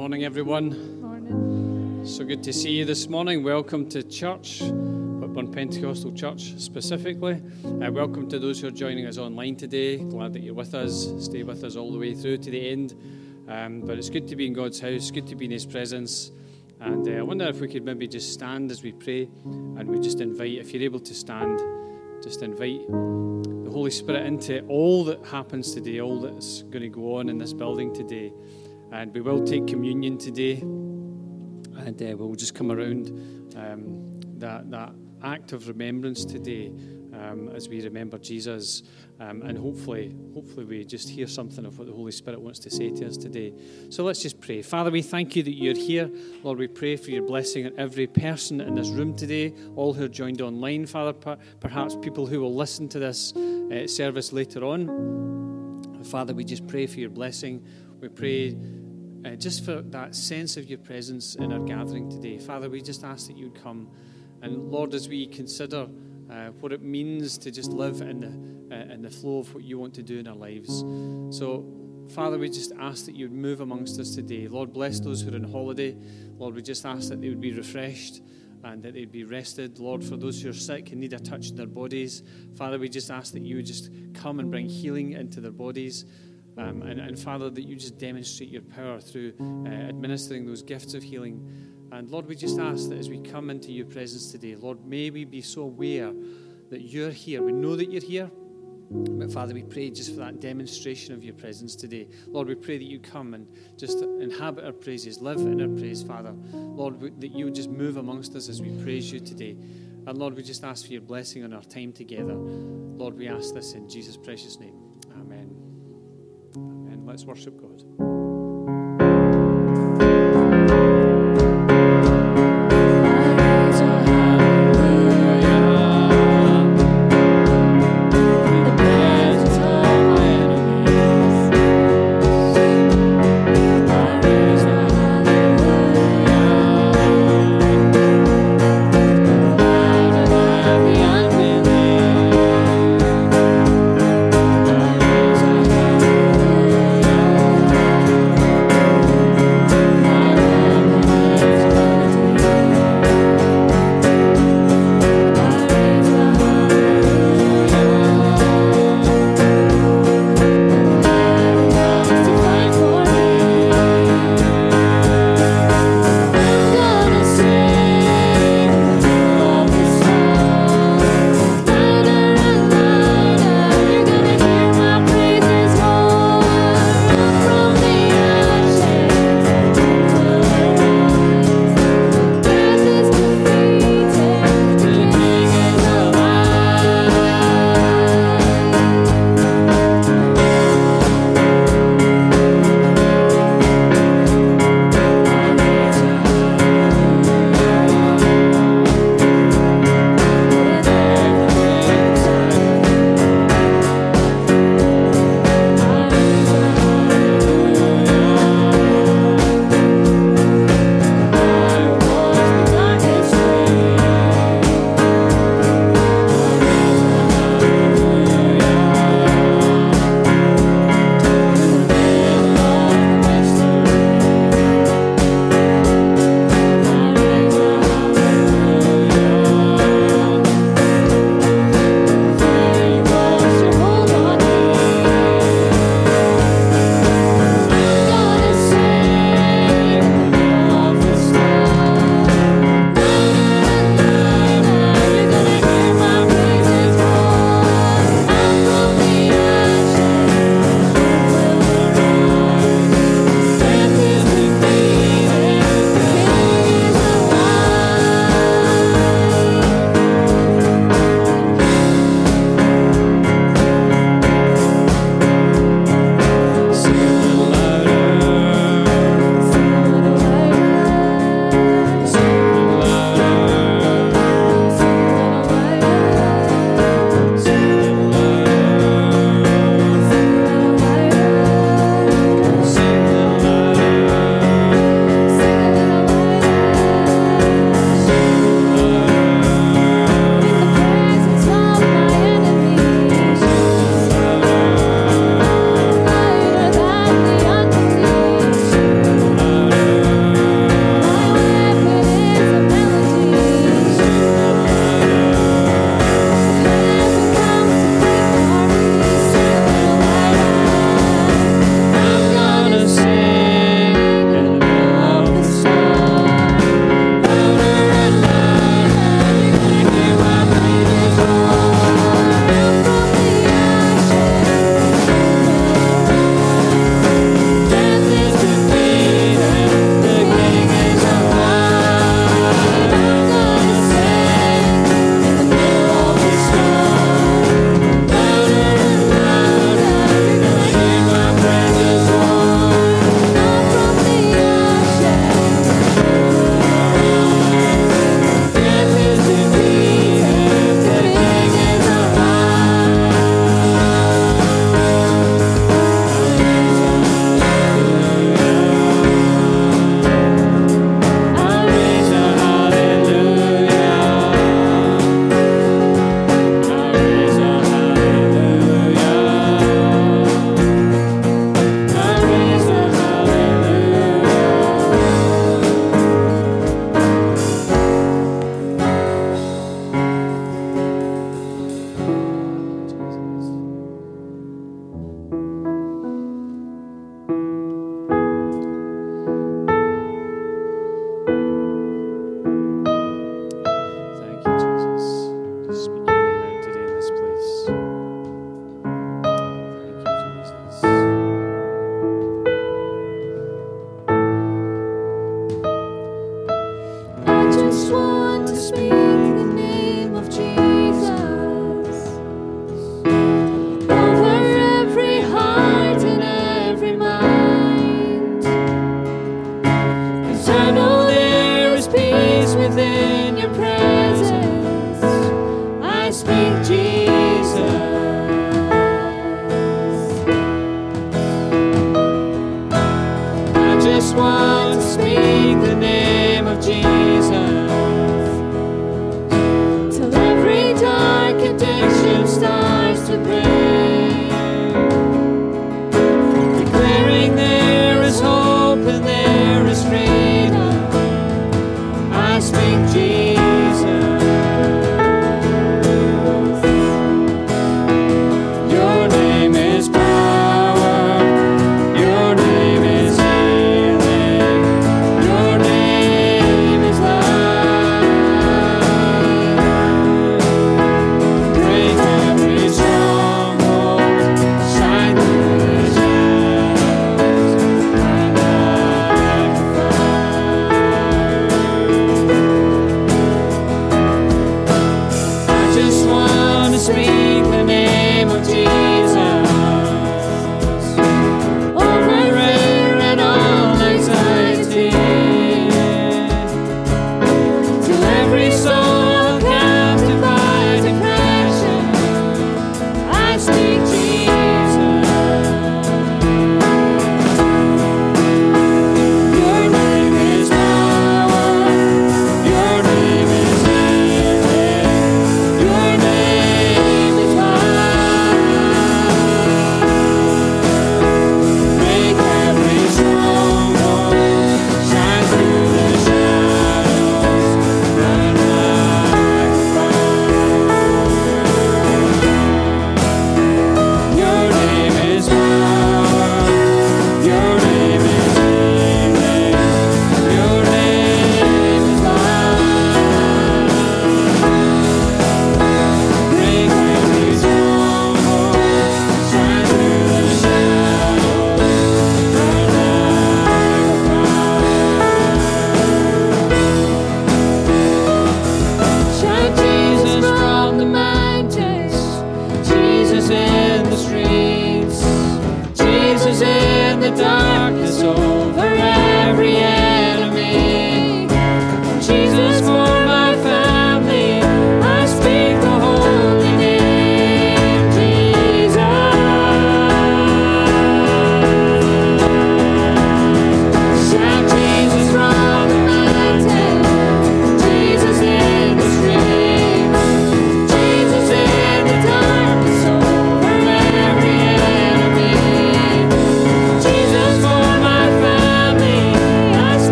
morning, everyone. Morning. So good to see you this morning. Welcome to church, Whitburn Pentecostal Church specifically. Uh, welcome to those who are joining us online today. Glad that you're with us. Stay with us all the way through to the end. Um, but it's good to be in God's house, good to be in His presence. And uh, I wonder if we could maybe just stand as we pray and we just invite, if you're able to stand, just invite the Holy Spirit into all that happens today, all that's going to go on in this building today. And we will take communion today, and uh, we'll just come around um, that, that act of remembrance today um, as we remember Jesus. Um, and hopefully, hopefully, we just hear something of what the Holy Spirit wants to say to us today. So let's just pray. Father, we thank you that you're here. Lord, we pray for your blessing on every person in this room today, all who are joined online, Father, perhaps people who will listen to this uh, service later on. Father, we just pray for your blessing. We pray uh, just for that sense of your presence in our gathering today. Father, we just ask that you would come. And Lord, as we consider uh, what it means to just live in the, uh, in the flow of what you want to do in our lives. So, Father, we just ask that you would move amongst us today. Lord, bless those who are on holiday. Lord, we just ask that they would be refreshed and that they'd be rested. Lord, for those who are sick and need a touch in their bodies, Father, we just ask that you would just come and bring healing into their bodies. Um, and, and, Father, that you just demonstrate your power through uh, administering those gifts of healing. And Lord, we just ask that as we come into your presence today, Lord, may we be so aware that you're here. We know that you're here. But Father, we pray just for that demonstration of your presence today. Lord, we pray that you come and just inhabit our praises, live in our praise, Father. Lord, that you would just move amongst us as we praise you today. And Lord, we just ask for your blessing on our time together. Lord, we ask this in Jesus' precious name. Let's worship God.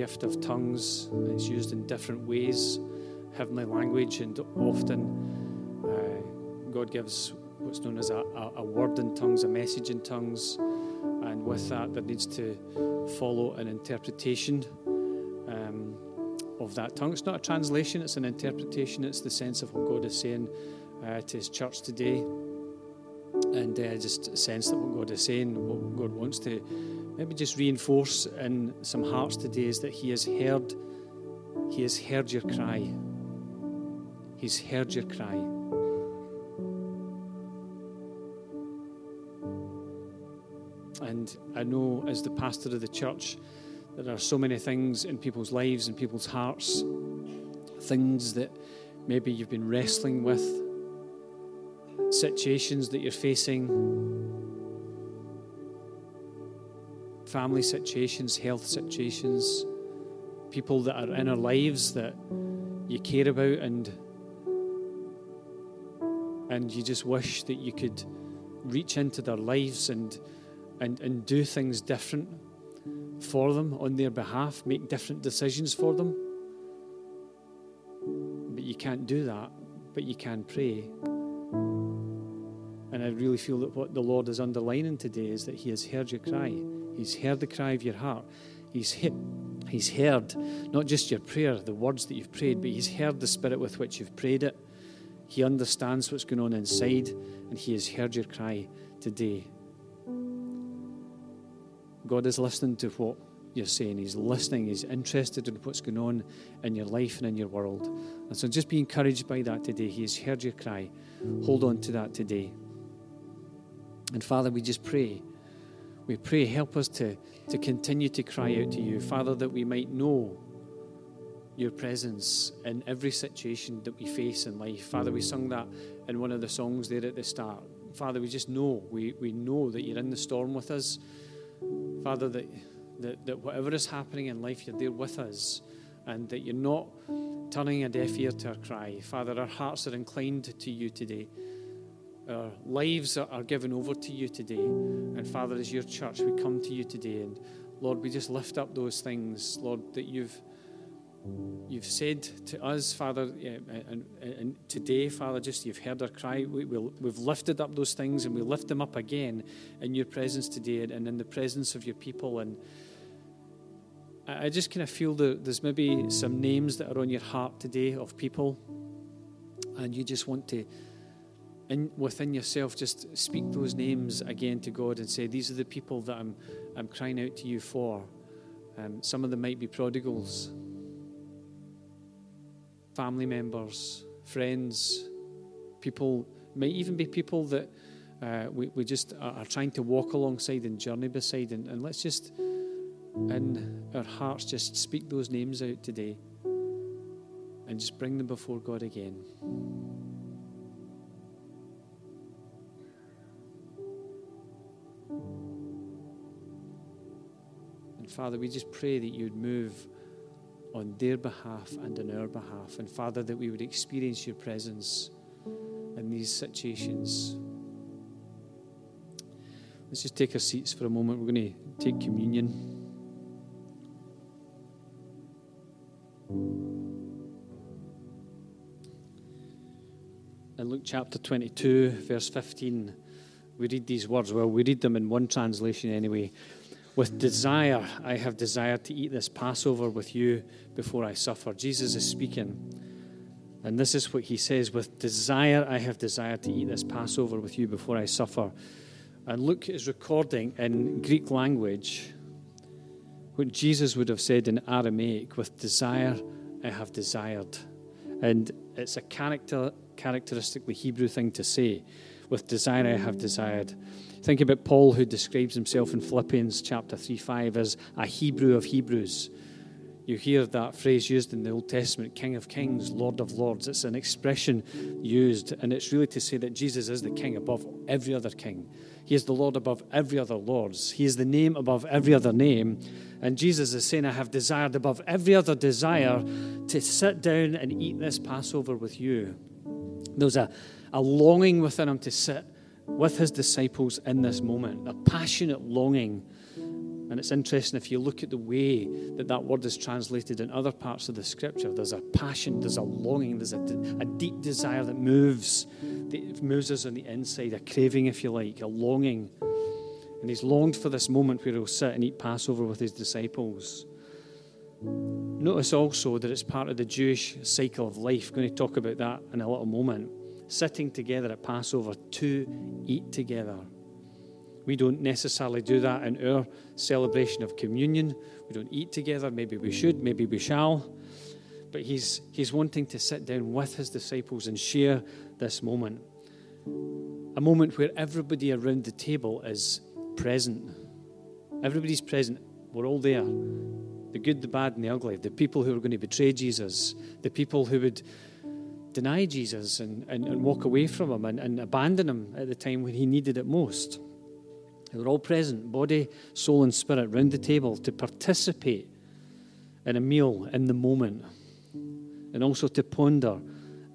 Gift of tongues. It's used in different ways, heavenly language, and often uh, God gives what's known as a, a, a word in tongues, a message in tongues. And with that, there needs to follow an interpretation um, of that tongue. It's not a translation, it's an interpretation. It's the sense of what God is saying uh, to His church today. And uh, just a sense that what God is saying, what God wants to maybe just reinforce in some hearts today is that He has heard, He has heard your cry. He's heard your cry. And I know as the pastor of the church, there are so many things in people's lives and people's hearts, things that maybe you've been wrestling with, situations that you're facing, family situations, health situations, people that are in our lives that you care about and and you just wish that you could reach into their lives and and, and do things different for them on their behalf, make different decisions for them. But you can't do that, but you can pray. And I really feel that what the Lord is underlining today is that He has heard your cry. He's heard the cry of your heart. He's, he- he's heard not just your prayer, the words that you've prayed, but He's heard the spirit with which you've prayed it. He understands what's going on inside, and He has heard your cry today. God is listening to what you're saying. He's listening. He's interested in what's going on in your life and in your world. And so just be encouraged by that today. He has heard your cry. Hold on to that today. And Father, we just pray. We pray, help us to, to continue to cry out to you, Father, that we might know your presence in every situation that we face in life. Father, we sung that in one of the songs there at the start. Father, we just know, we, we know that you're in the storm with us. Father, that, that, that whatever is happening in life, you're there with us and that you're not turning a deaf ear to our cry. Father, our hearts are inclined to you today. Our lives are, given over to you today. And Father, as your church, we come to you today. And Lord, we just lift up those things, Lord, that you've you've said to us, Father, eh, eh, and, eh, and, today, Father, just you've heard our cry. We, will we've lifted up those things and we lift them up again in your presence today and in the presence of your people. And I just kind of feel that there's maybe some names that are on your heart today of people, and you just want to, in, within yourself, just speak those names again to God and say, These are the people that I'm, I'm crying out to you for. Um, some of them might be prodigals family members, friends, people, might even be people that uh, we, we just are, trying to walk alongside and journey beside. And, and let's just, in our hearts, just speak those names out today and just bring them before God again. Father, we just pray that you'd move on their behalf and on our behalf. And Father, that we would experience your presence in these situations. Let's just take our seats for a moment. We're going to take communion. In Luke chapter 22, verse 15, we read these words. Well, we read them in one translation anyway. With desire, I have desired to eat this Passover with you before I suffer. Jesus is speaking. And this is what he says With desire, I have desired to eat this Passover with you before I suffer. And Luke is recording in Greek language what Jesus would have said in Aramaic With desire, I have desired. And it's a character, characteristically Hebrew thing to say. With desire, I have desired. Think about Paul, who describes himself in Philippians chapter 3 5 as a Hebrew of Hebrews. You hear that phrase used in the Old Testament, King of Kings, Lord of Lords. It's an expression used, and it's really to say that Jesus is the King above every other king. He is the Lord above every other Lord's. He is the name above every other name. And Jesus is saying, I have desired above every other desire to sit down and eat this Passover with you. There's a, a longing within him to sit with his disciples in this moment, a passionate longing And it's interesting if you look at the way that that word is translated in other parts of the scripture, there's a passion, there's a longing, there's a, a deep desire that moves, that moves us on the inside, a craving, if you like, a longing. And he's longed for this moment where he'll sit and eat Passover with his disciples. Notice also that it's part of the Jewish cycle of life. I'm going to talk about that in a little moment. Sitting together at Passover to eat together. We don't necessarily do that in our celebration of communion. We don't eat together. Maybe we should, maybe we shall. But he's, he's wanting to sit down with his disciples and share this moment. A moment where everybody around the table is present. Everybody's present. We're all there the good, the bad, and the ugly, the people who were going to betray Jesus, the people who would deny Jesus and, and, and walk away from him and, and abandon him at the time when he needed it most. They were all present, body, soul, and spirit, round the table to participate in a meal in the moment and also to ponder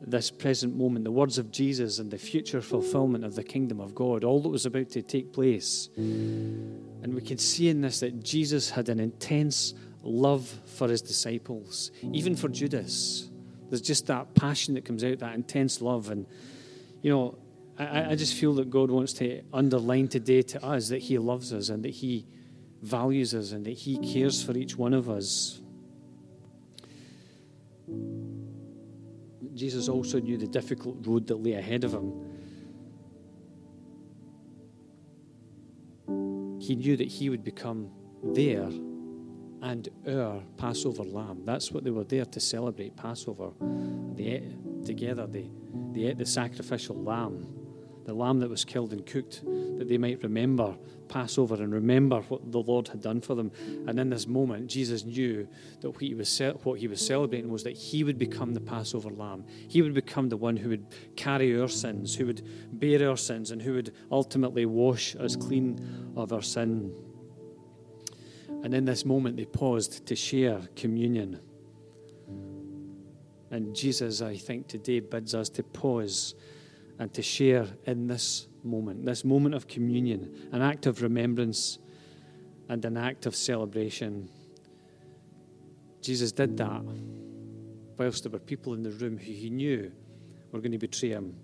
this present moment, the words of Jesus and the future fulfillment of the kingdom of God, all that was about to take place. And we can see in this that Jesus had an intense love for his disciples, even for Judas. There's just that passion that comes out, that intense love. And, you know, I, I just feel that God wants to underline today to us that he loves us and that he values us and that he cares for each one of us. Jesus also knew the difficult road that lay ahead of him. He knew that he would become there and our Passover lamb. That's what they were there to celebrate Passover. They ate together, they, they ate the sacrificial lamb, the lamb that was killed and cooked, that they might remember Passover and remember what the Lord had done for them. And in this moment, Jesus knew that what he was, what he was celebrating was that he would become the Passover lamb. He would become the one who would carry our sins, who would bear our sins, and who would ultimately wash us clean of our sin. And in this moment, they paused to share communion. And Jesus, I think, today bids us to pause and to share in this moment, this moment of communion, an act of remembrance and an act of celebration. Jesus did that whilst there were people in the room who he knew were going to betray him.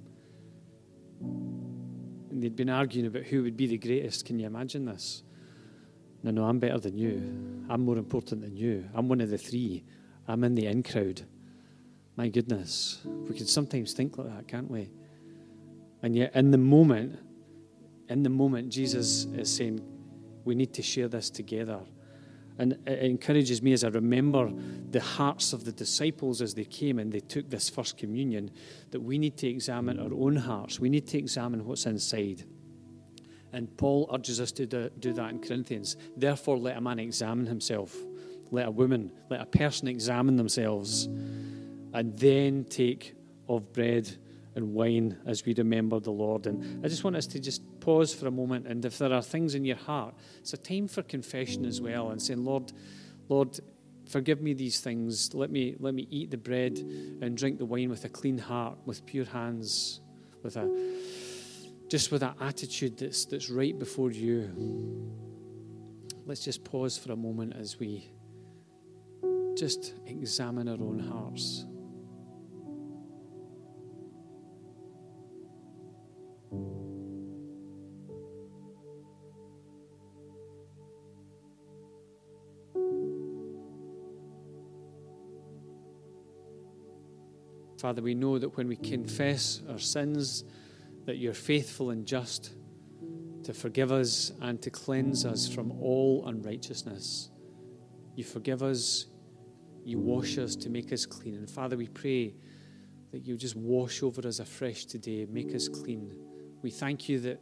And they'd been arguing about who would be the greatest. Can you imagine this? No, no, I'm better than you. I'm more important than you. I'm one of the three. I'm in the in crowd. My goodness. We can sometimes think like that, can't we? And yet, in the moment, in the moment, Jesus is saying, we need to share this together. And it encourages me as I remember the hearts of the disciples as they came and they took this first communion that we need to examine our own hearts. We need to examine what's inside. And Paul urges us to do, that in Corinthians. Therefore, let a man examine himself. Let a woman, let a person examine themselves, and then take of bread and wine as we remember the Lord. And I just want us to just pause for a moment. And if there are things in your heart, it's a time for confession as well and saying, Lord, Lord, forgive me these things. Let me, let me eat the bread and drink the wine with a clean heart, with pure hands, with a just with that attitude that's, that's right before you. Let's just pause for a moment as we just examine our own hearts. Father, we know that when we confess our sins, that you're faithful and just to forgive us and to cleanse us from all unrighteousness. You forgive us, you wash us to make us clean. And Father, we pray that you just wash over us afresh today, make us clean. We thank you that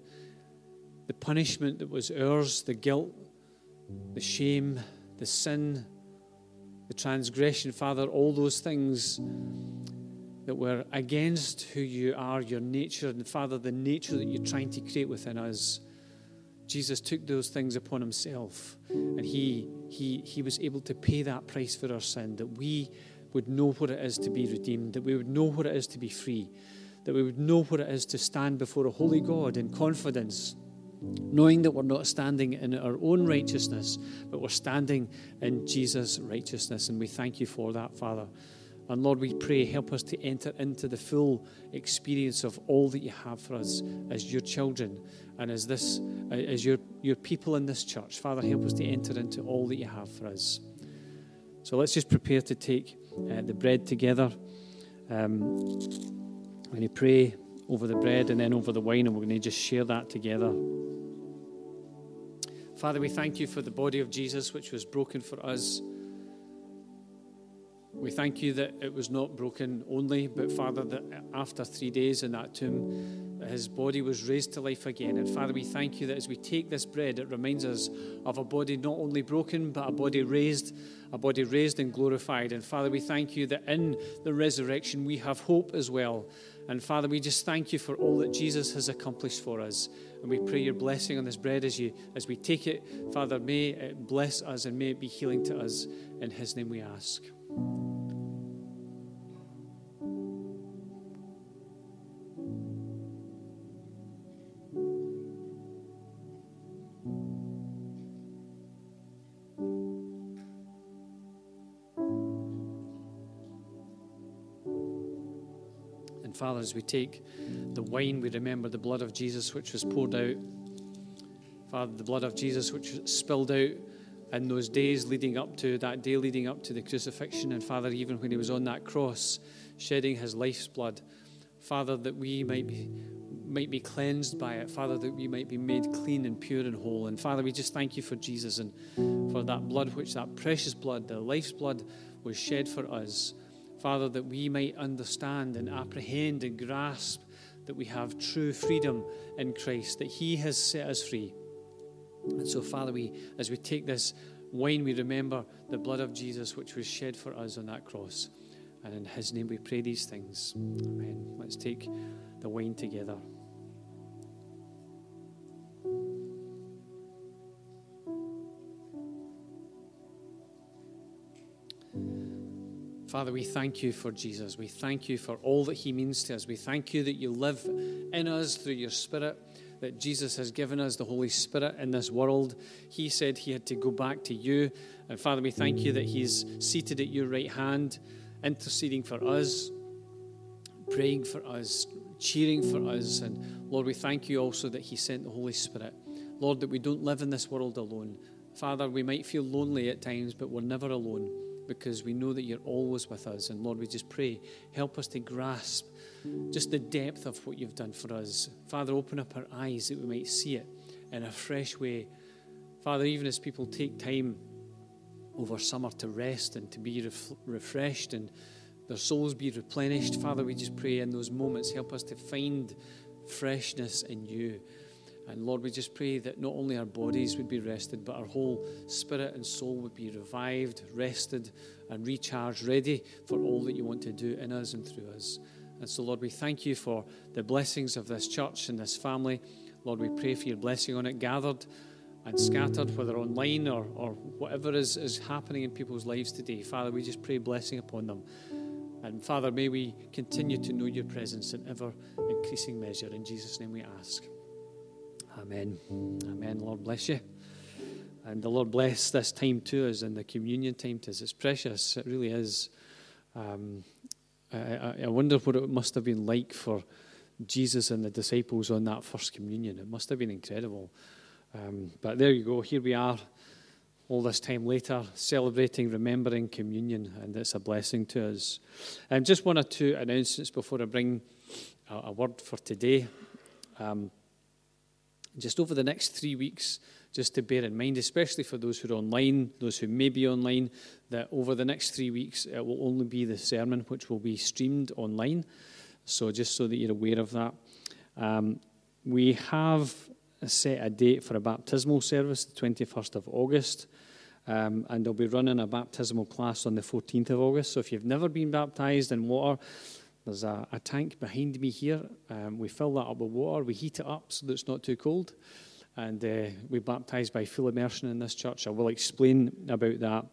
the punishment that was ours, the guilt, the shame, the sin, the transgression, Father, all those things that we're against who you are, your nature, and Father, the nature that you're trying to create within us. Jesus took those things upon himself, and he, he, he was able to pay that price for our sin, that we would know what it is to be redeemed, that we would know what it is to be free, that we would know what it is to stand before a holy God in confidence, knowing that we're not standing in our own righteousness, but we're standing in Jesus' righteousness. And we thank you for that, Father. And Lord, we pray, help us to enter into the full experience of all that you have for us as your children and as this as your, your people in this church. Father, help us to enter into all that you have for us. So let's just prepare to take uh, the bread together. Um, I'm going to pray over the bread and then over the wine, and we're going to just share that together. Father, we thank you for the body of Jesus, which was broken for us. We thank you that it was not broken only, but Father, that after three days in that tomb, his body was raised to life again. And Father, we thank you that as we take this bread, it reminds us of a body not only broken, but a body raised, a body raised and glorified. And Father, we thank you that in the resurrection we have hope as well. And Father, we just thank you for all that Jesus has accomplished for us. And we pray your blessing on this bread as you as we take it. Father, may it bless us and may it be healing to us. In his name we ask. And Father, as we take the wine, we remember the blood of Jesus which was poured out. Father, the blood of Jesus which spilled out in those days leading up to that day leading up to the crucifixion. And Father, even when he was on that cross, shedding his life's blood, Father, that we might be might be cleansed by it. Father, that we might be made clean and pure and whole. And Father, we just thank you for Jesus and for that blood, which that precious blood, the life's blood, was shed for us. Father, that we might understand and apprehend and grasp that we have true freedom in Christ, that He has set us free. And so, Father, we, as we take this wine, we remember the blood of Jesus which was shed for us on that cross. And in His name we pray these things. Amen. Let's take the wine together. Father, we thank you for Jesus. We thank you for all that he means to us. We thank you that you live in us through your Spirit, that Jesus has given us the Holy Spirit in this world. He said he had to go back to you. And Father, we thank you that he's seated at your right hand, interceding for us, praying for us, cheering for us. And Lord, we thank you also that he sent the Holy Spirit. Lord, that we don't live in this world alone. Father, we might feel lonely at times, but we're never alone because we know that you're always with us. And Lord, we just pray, help us to grasp just the depth of what you've done for us. Father, open up our eyes that we might see it in a fresh way. Father, even as people take time over summer to rest and to be ref- refreshed and their souls be replenished, Father, we just pray in those moments, help us to find freshness in you. And Lord, we just pray that not only our bodies would be rested, but our whole spirit and soul would be revived, rested, and recharged, ready for all that you want to do in us and through us. And so, Lord, we thank you for the blessings of this church and this family. Lord, we pray for your blessing on it, gathered and scattered, whether online or, or whatever is, is happening in people's lives today. Father, we just pray blessing upon them. And Father, may we continue to know your presence in ever increasing measure. In Jesus' name we ask. Amen. Amen. Lord bless you. And the Lord bless this time to us and the communion time to us. It's precious. It really is. Um, I, I wonder what it must have been like for Jesus and the disciples on that first communion. It must have been incredible. Um, but there you go. Here we are, all this time later, celebrating, remembering communion, and it's a blessing to us. And just one or two announcements before I bring a, a word for today. Um, just over the next three weeks, just to bear in mind, especially for those who are online, those who may be online, that over the next three weeks it will only be the sermon which will be streamed online. So just so that you're aware of that. Um, we have set a date for a baptismal service, the 21st of August. Um, and they'll be running a baptismal class on the 14th of August. So if you've never been baptized in water, there's a, a tank behind me here. Um, we fill that up with water, we heat it up so that it's not too cold, and uh, we baptize by full immersion in this church. I will explain about that.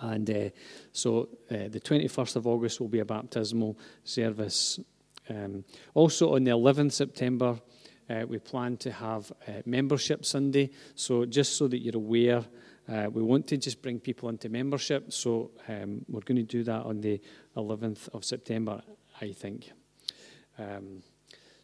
And uh, so uh, the 21st of August will be a baptismal service. Um, also on the 11th September, uh, we plan to have a membership Sunday. So, just so that you're aware, uh, we want to just bring people into membership. So, um, we're going to do that on the 11th of September, I think. Um,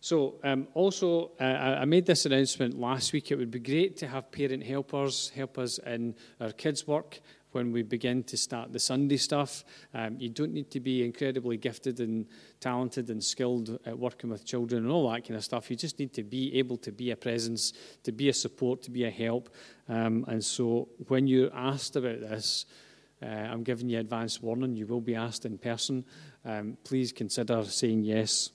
so, um, also, uh, I made this announcement last week. It would be great to have parent helpers help us in our kids' work when we begin to start the Sunday stuff. Um, you don't need to be incredibly gifted and talented and skilled at working with children and all that kind of stuff. You just need to be able to be a presence, to be a support, to be a help. Um, and so, when you're asked about this, uh, I'm giving you advance warning. You will be asked in person. Um, please consider saying yes.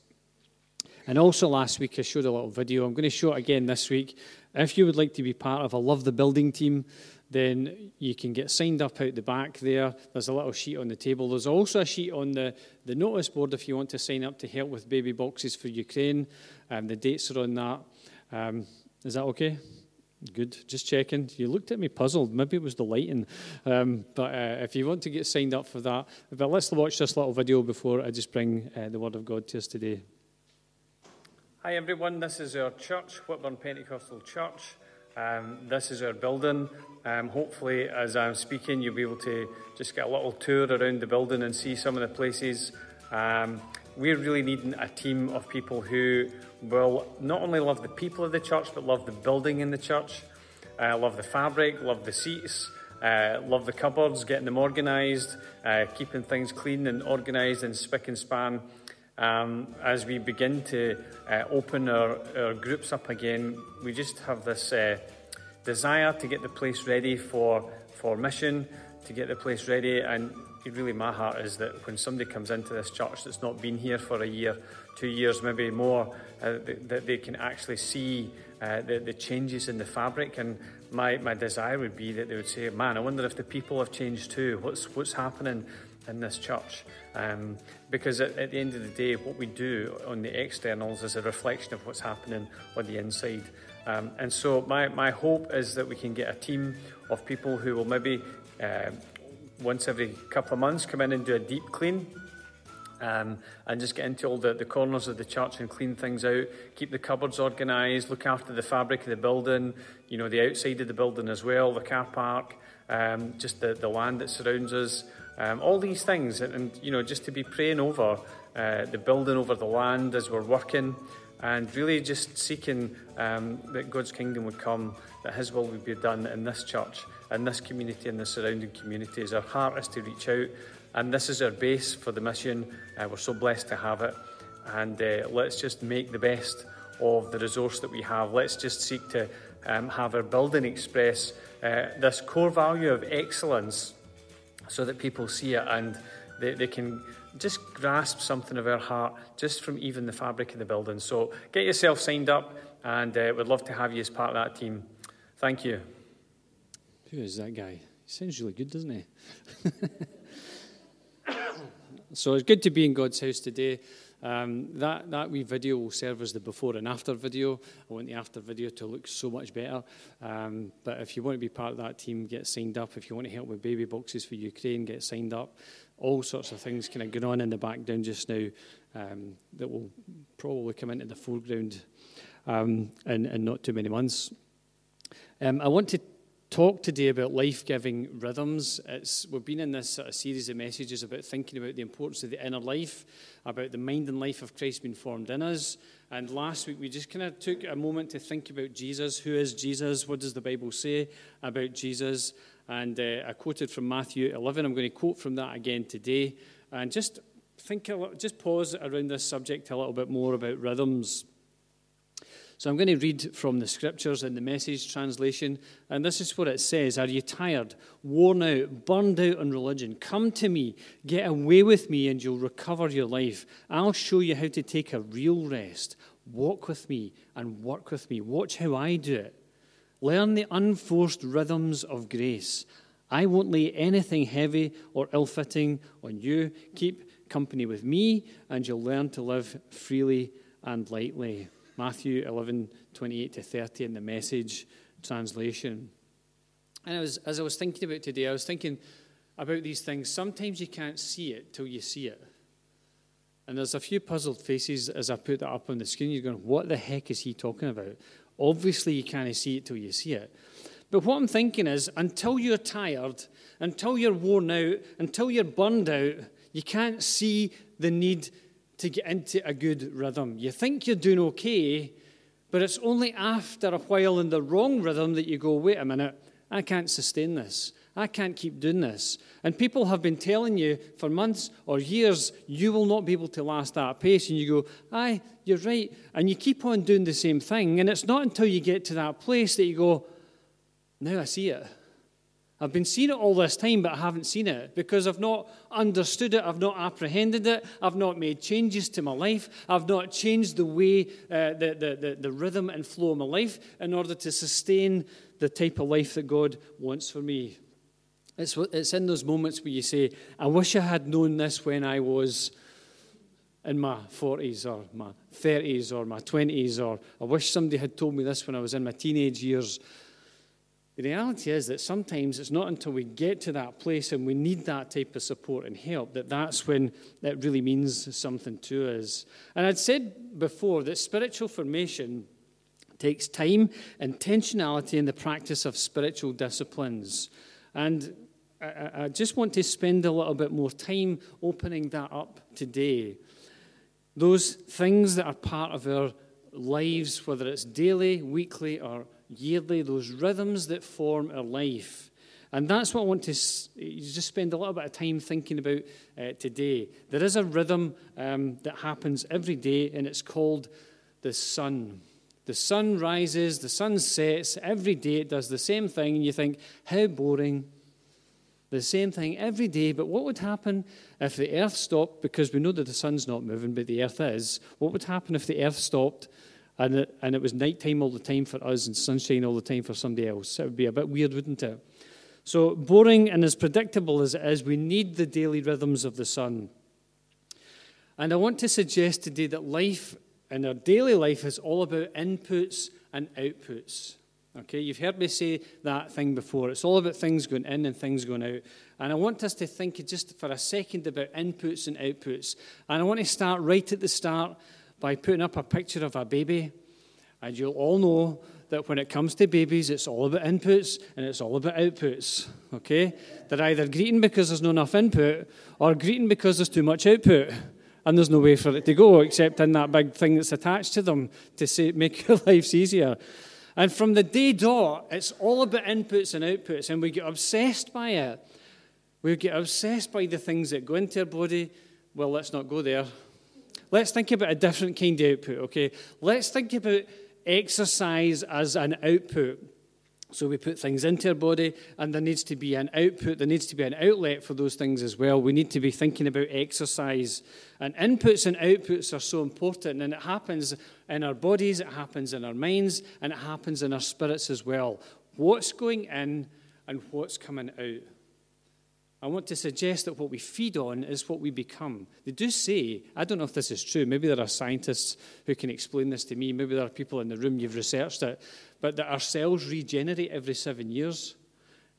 And also last week I showed a little video. I'm going to show it again this week. If you would like to be part of a Love the Building team, then you can get signed up out the back there. There's a little sheet on the table. There's also a sheet on the, the notice board if you want to sign up to help with baby boxes for Ukraine. Um, the dates are on that. Um, is that okay? Good. Just checking. You looked at me puzzled. Maybe it was the lighting. Um, but uh, if you want to get signed up for that, but let's watch this little video before I just bring uh, the Word of God to us today. Hi, everyone. This is our church, Whitburn Pentecostal Church. Um, this is our building. Um, hopefully, as I'm speaking, you'll be able to just get a little tour around the building and see some of the places. Um, we're really needing a team of people who will not only love the people of the church, but love the building in the church, uh, love the fabric, love the seats, uh, love the cupboards, getting them organised, uh, keeping things clean and organised and spick and span. Um, as we begin to uh, open our, our, groups up again, we just have this uh, desire to get the place ready for, for mission, to get the place ready. And really, my heart is that when somebody comes into this church that's not been here for a year, two years, maybe more, uh, that, that, they can actually see uh, the, the changes in the fabric. And my, my desire would be that they would say, Man, I wonder if the people have changed too. What's, what's happening in this church? Um, because at, at, the end of the day, what we do on the externals is a reflection of what's happening on the inside. Um, and so, my, my hope is that we can get a team of people who will maybe uh, once every couple of months come in and do a deep clean. Um, and just get into all the, the corners of the church and clean things out, keep the cupboards organised, look after the fabric of the building, you know, the outside of the building as well, the car park, um, just the, the land that surrounds us, um, all these things, and, and, you know, just to be praying over uh, the building, over the land as we're working, and really just seeking um, that God's kingdom would come, that His will would be done in this church, in this community, and the surrounding communities. Our heart is to reach out, and this is our base for the mission. Uh, we're so blessed to have it, and uh, let's just make the best of the resource that we have. Let's just seek to um, have our building express uh, this core value of excellence so that people see it and they, they can just grasp something of our heart just from even the fabric of the building. So get yourself signed up and uh, we'd love to have you as part of that team. Thank you. Who is that guy? He sounds really good, doesn't he? so it's good to be in God's house today. Um, that, that wee video will serve as the before and after video. I want the after video to look so much better. Um, but if you want to be part of that team, get signed up. If you want to help with baby boxes for Ukraine, get signed up. All sorts of things kind of going on in the background just now um, that will probably come into the foreground um, in, in not too many months. Um, I want to talk today about life giving rhythms. It's, we've been in this sort of series of messages about thinking about the importance of the inner life, about the mind and life of Christ being formed in us. And last week we just kind of took a moment to think about Jesus. Who is Jesus? What does the Bible say about Jesus? And uh, I quoted from Matthew 11. I'm going to quote from that again today. And just think, a just pause around this subject a little bit more about rhythms. So I'm going to read from the scriptures in the message translation, and this is what it says Are you tired, worn out, burned out on religion? Come to me, get away with me, and you'll recover your life. I'll show you how to take a real rest. Walk with me and work with me. Watch how I do it. Learn the unforced rhythms of grace. I won't lay anything heavy or ill fitting on you. Keep company with me, and you'll learn to live freely and lightly. Matthew 11, 28 to 30 in the message translation. And I was, as I was thinking about today, I was thinking about these things. Sometimes you can't see it till you see it. And there's a few puzzled faces as I put that up on the screen. You're going, what the heck is he talking about? Obviously, you can't see it till you see it. But what I'm thinking is, until you're tired, until you're worn out, until you're burned out, you can't see the need to get into a good rhythm. You think you're doing okay, but it's only after a while in the wrong rhythm that you go, wait a minute, I can't sustain this. I can't keep doing this. And people have been telling you for months or years, you will not be able to last that pace. And you go, aye, you're right. And you keep on doing the same thing. And it's not until you get to that place that you go, now I see it. I've been seeing it all this time, but I haven't seen it because I've not understood it. I've not apprehended it. I've not made changes to my life. I've not changed the way, uh, the, the, the, the rhythm and flow of my life in order to sustain the type of life that God wants for me. It's, it's in those moments where you say, I wish I had known this when I was in my 40s or my 30s or my 20s, or I wish somebody had told me this when I was in my teenage years. The reality is that sometimes it's not until we get to that place and we need that type of support and help that that's when it really means something to us. And I'd said before that spiritual formation takes time, intentionality, and the practice of spiritual disciplines. And I, I just want to spend a little bit more time opening that up today. Those things that are part of our lives, whether it's daily, weekly, or yearly, those rhythms that form our life. And that's what I want to just spend a little bit of time thinking about uh, today. There is a rhythm um, that happens every day, and it's called the sun. The sun rises, the sun sets, every day it does the same thing, and you think, how boring, the same thing every day. But what would happen if the earth stopped? Because we know that the sun's not moving, but the earth is. What would happen if the earth stopped and it, and it was nighttime all the time for us and sunshine all the time for somebody else? It would be a bit weird, wouldn't it? So, boring and as predictable as it is, we need the daily rhythms of the sun. And I want to suggest today that life in our daily life is all about inputs and outputs. Okay, you've heard me say that thing before. It's all about things going in and things going out. And I want us to think just for a second about inputs and outputs. And I want to start right at the start by putting up a picture of a baby. And you'll all know that when it comes to babies, it's all about inputs and it's all about outputs. Okay? They're either greeting because there's not enough input or greeting because there's too much output. And there's no way for it to go except in that big thing that's attached to them to say, make your lives easier. And from the day dot, it's all about inputs and outputs, and we get obsessed by it. We get obsessed by the things that go into our body. Well, let's not go there. Let's think about a different kind of output, okay? Let's think about exercise as an output. So we put things into our body, and there needs to be an output, there needs to be an outlet for those things as well. We need to be thinking about exercise. And inputs and outputs are so important, and it happens in our bodies, it happens in our minds, and it happens in our spirits as well. What's going in and what's coming out. I want to suggest that what we feed on is what we become. They do say, I don't know if this is true, maybe there are scientists who can explain this to me, maybe there are people in the room, you've researched it, but that our cells regenerate every seven years.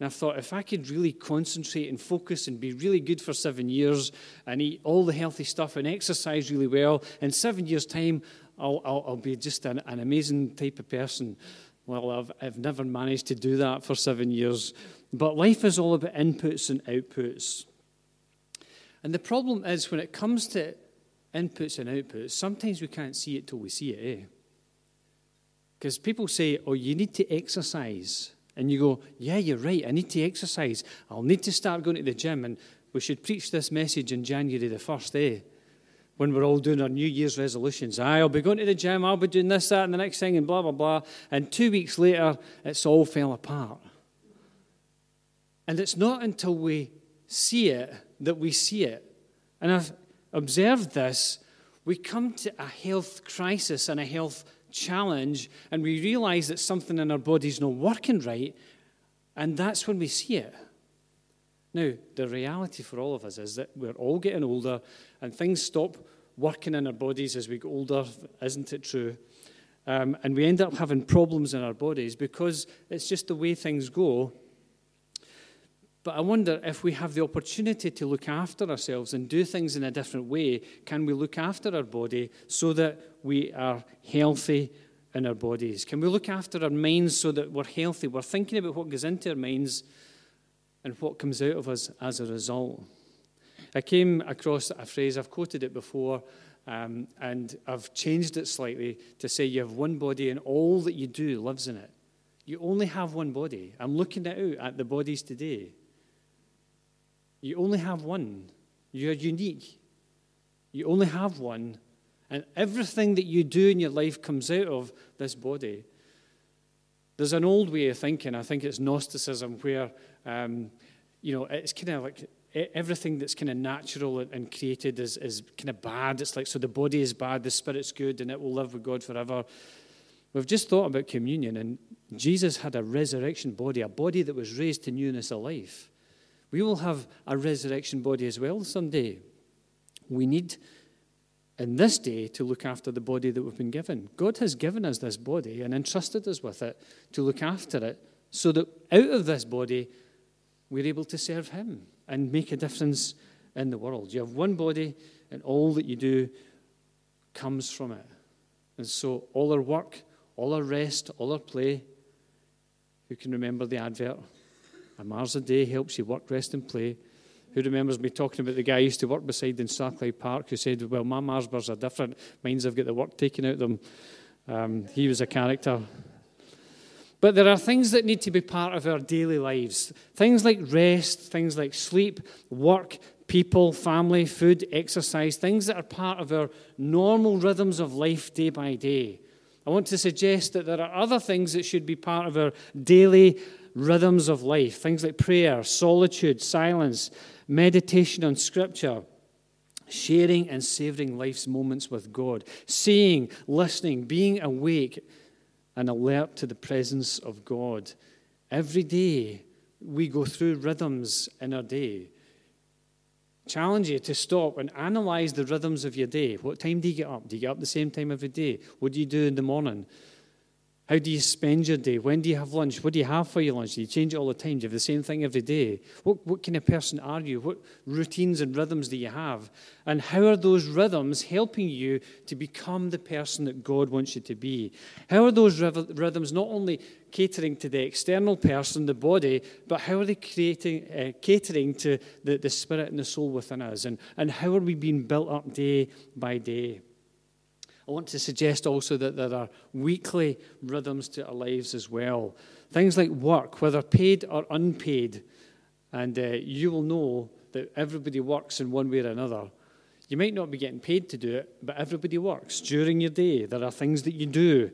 And I thought, if I could really concentrate and focus and be really good for seven years and eat all the healthy stuff and exercise really well, in seven years' time, I'll, I'll, I'll be just an, an, amazing type of person. Well, I've, I've never managed to do that for seven years. But life is all about inputs and outputs. And the problem is when it comes to inputs and outputs, sometimes we can't see it till we see it, eh? Because people say, oh, you need to exercise. And you go, yeah, you're right, I need to exercise. I'll need to start going to the gym. And we should preach this message in January the 1st, eh? When we're all doing our New Year's resolutions. I'll be going to the gym, I'll be doing this, that, and the next thing, and blah, blah, blah. And two weeks later, it's all fell apart. And it's not until we see it that we see it. And I've observed this. We come to a health crisis and a health challenge, and we realize that something in our body's not working right, and that's when we see it. Now, the reality for all of us is that we're all getting older, and things stop working in our bodies as we get older, isn't it true? Um, and we end up having problems in our bodies because it's just the way things go. But I wonder if we have the opportunity to look after ourselves and do things in a different way, can we look after our body so that we are healthy in our bodies? Can we look after our minds so that we're healthy? We're thinking about what goes into our minds and what comes out of us as a result. I came across a phrase, I've quoted it before, um, and I've changed it slightly to say you have one body and all that you do lives in it. You only have one body. I'm looking out at the bodies today. You only have one. You're unique. You only have one. And everything that you do in your life comes out of this body. There's an old way of thinking, I think it's Gnosticism, where, um, you know, it's kind of like everything that's kind of natural and created is, is kind of bad. It's like, so the body is bad, the spirit's good, and it will live with God forever. We've just thought about communion, and Jesus had a resurrection body, a body that was raised to newness of life. We will have a resurrection body as well someday. We need, in this day, to look after the body that we've been given. God has given us this body and entrusted us with it to look after it so that out of this body, we're able to serve Him and make a difference in the world. You have one body, and all that you do comes from it. And so, all our work, all our rest, all our play, who can remember the advert? A Mars a day helps you work, rest, and play. Who remembers me talking about the guy I used to work beside in Strathclyde Park who said, Well, my Mars bars are different. Mine's have got the work taken out of them. Um, he was a character. But there are things that need to be part of our daily lives things like rest, things like sleep, work, people, family, food, exercise, things that are part of our normal rhythms of life day by day. I want to suggest that there are other things that should be part of our daily rhythms of life, things like prayer, solitude, silence, meditation on Scripture, sharing and savoring life's moments with God, seeing, listening, being awake and alert to the presence of God. Every day we go through rhythms in our day. Challenge you to stop and analyze the rhythms of your day. What time do you get up? Do you get up the same time every day? What do you do in the morning? How do you spend your day? When do you have lunch? What do you have for your lunch? Do you change it all the time? Do you have the same thing every day? What, what kind of person are you? What routines and rhythms do you have? And how are those rhythms helping you to become the person that God wants you to be? How are those rhythms not only catering to the external person, the body, but how are they creating, uh, catering to the, the spirit and the soul within us? And, and how are we being built up day by day? I want to suggest also that there are weekly rhythms to our lives as well. Things like work, whether paid or unpaid. And uh, you will know that everybody works in one way or another. You might not be getting paid to do it, but everybody works during your day. There are things that you do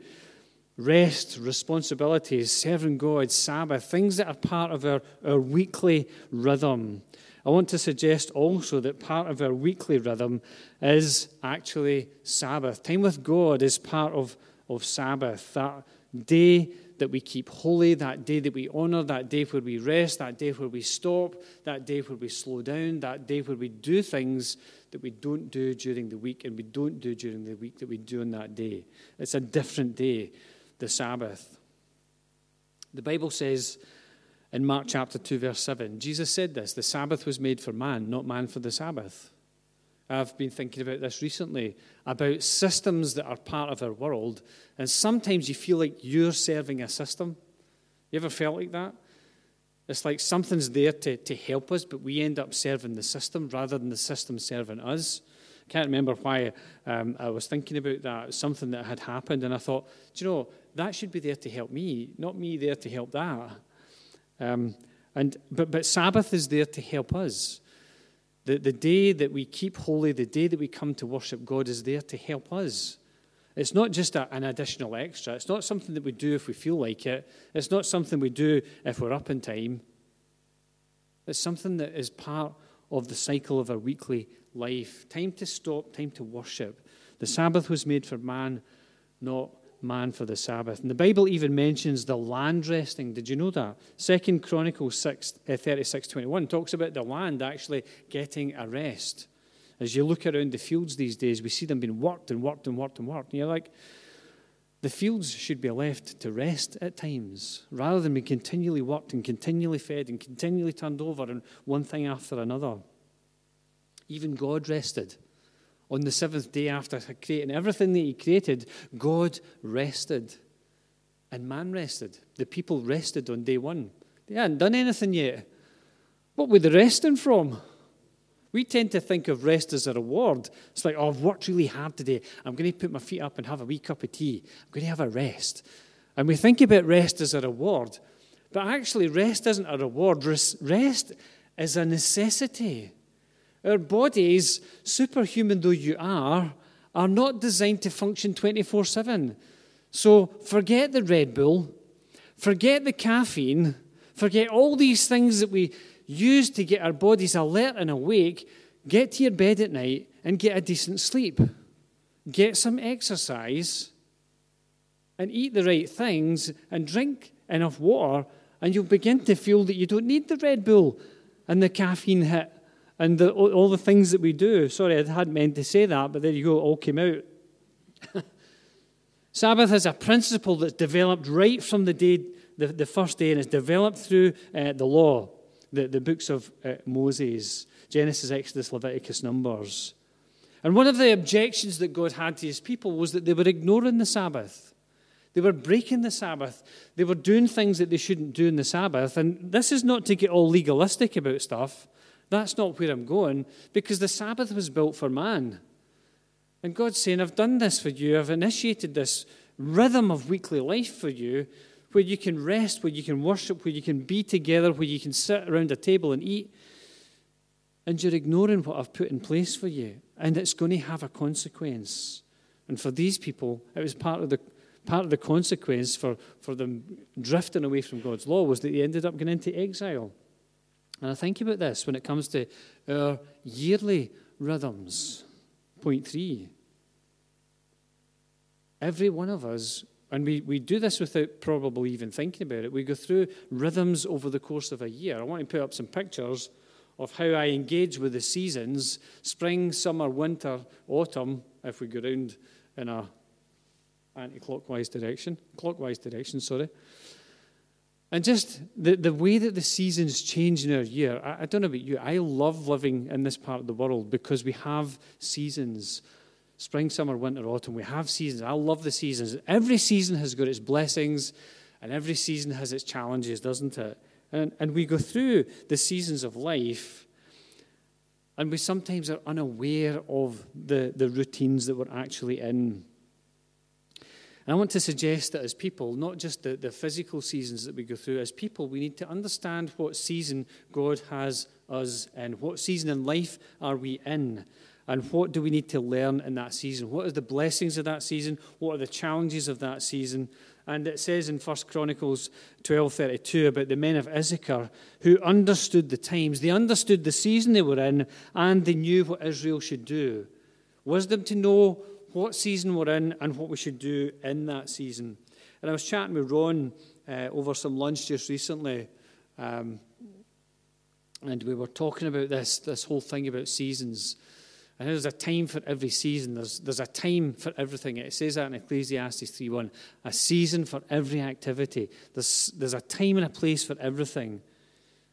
rest, responsibilities, serving God, Sabbath, things that are part of our, our weekly rhythm. I want to suggest also that part of our weekly rhythm is actually Sabbath. Time with God is part of, of Sabbath, that day that we keep holy, that day that we honor, that day where we rest, that day where we stop, that day where we slow down, that day where we do things that we don't do during the week and we don't do during the week that we do on that day. It's a different day, the Sabbath. The Bible says in Mark chapter 2, verse 7. Jesus said this the Sabbath was made for man, not man for the Sabbath. I've been thinking about this recently about systems that are part of our world, and sometimes you feel like you're serving a system. You ever felt like that? It's like something's there to, to help us, but we end up serving the system rather than the system serving us. I can't remember why um, I was thinking about that, something that had happened, and I thought, do you know, that should be there to help me, not me there to help that. Um, and, but, but Sabbath is there to help us. The, the day that we keep holy, the day that we come to worship God, is there to help us. It's not just a, an additional extra. It's not something that we do if we feel like it. It's not something we do if we're up in time. It's something that is part of the cycle of our weekly life. Time to stop, time to worship. The Sabbath was made for man, not man for the Sabbath. And the Bible even mentions the land resting. Did you know that? Second Chronicles 6, uh, 36 21 talks about the land actually getting a rest. As you look around the fields these days, we see them being worked and worked and worked and worked. And you're like, The fields should be left to rest at times rather than be continually worked and continually fed and continually turned over and one thing after another. Even God rested. On the seventh day after creating everything that He created, God rested. And man rested. The people rested on day one. They hadn't done anything yet. What were they resting from? We tend to think of rest as a reward. It's like, oh, I've worked really hard today. I'm going to put my feet up and have a wee cup of tea. I'm going to have a rest. And we think about rest as a reward. But actually, rest isn't a reward, rest is a necessity. Our bodies, superhuman though you are, are not designed to function 24 7. So forget the Red Bull, forget the caffeine, forget all these things that we use to get our bodies alert and awake, get to your bed at night and get a decent sleep. Get some exercise and eat the right things and drink enough water, and you'll begin to feel that you don't need the Red Bull and the caffeine hit and the, all the things that we do. Sorry, I hadn't meant to say that, but there you go, it all came out. Sabbath is a principle that's developed right from the day, the, the first day, and it's developed through uh, the law the, the books of uh, Moses Genesis, Exodus, Leviticus, Numbers. And one of the objections that God had to his people was that they were ignoring the Sabbath. They were breaking the Sabbath. They were doing things that they shouldn't do in the Sabbath. And this is not to get all legalistic about stuff. That's not where I'm going, because the Sabbath was built for man. And God's saying, I've done this for you. I've initiated this rhythm of weekly life for you where you can rest, where you can worship, where you can be together, where you can sit around a table and eat. And you're ignoring what I've put in place for you. And it's going to have a consequence. And for these people, it was part of the part of the consequence for, for them drifting away from God's law was that they ended up going into exile. And I think about this when it comes to our yearly rhythms. Point three. Every one of us and we, we do this without probably even thinking about it. We go through rhythms over the course of a year. I want to put up some pictures of how I engage with the seasons spring, summer, winter, autumn, if we go round in a anti-clockwise direction, clockwise direction, sorry. And just the, the way that the seasons change in our year, I, I don't know about you, I love living in this part of the world because we have seasons spring, summer, winter, autumn. We have seasons. I love the seasons. Every season has got its blessings, and every season has its challenges, doesn't it? And, and we go through the seasons of life, and we sometimes are unaware of the, the routines that we're actually in. And I want to suggest that as people, not just the, the physical seasons that we go through, as people, we need to understand what season God has us in. What season in life are we in? And what do we need to learn in that season? What are the blessings of that season? What are the challenges of that season? And it says in 1 Chronicles 12:32 about the men of Issachar who understood the times. They understood the season they were in and they knew what Israel should do. Wisdom to know what season we're in and what we should do in that season. And I was chatting with Ron uh, over some lunch just recently. Um, and we were talking about this, this whole thing about seasons. And there's a time for every season. There's, there's a time for everything. It says that in Ecclesiastes 3.1. A season for every activity. There's, there's a time and a place for everything.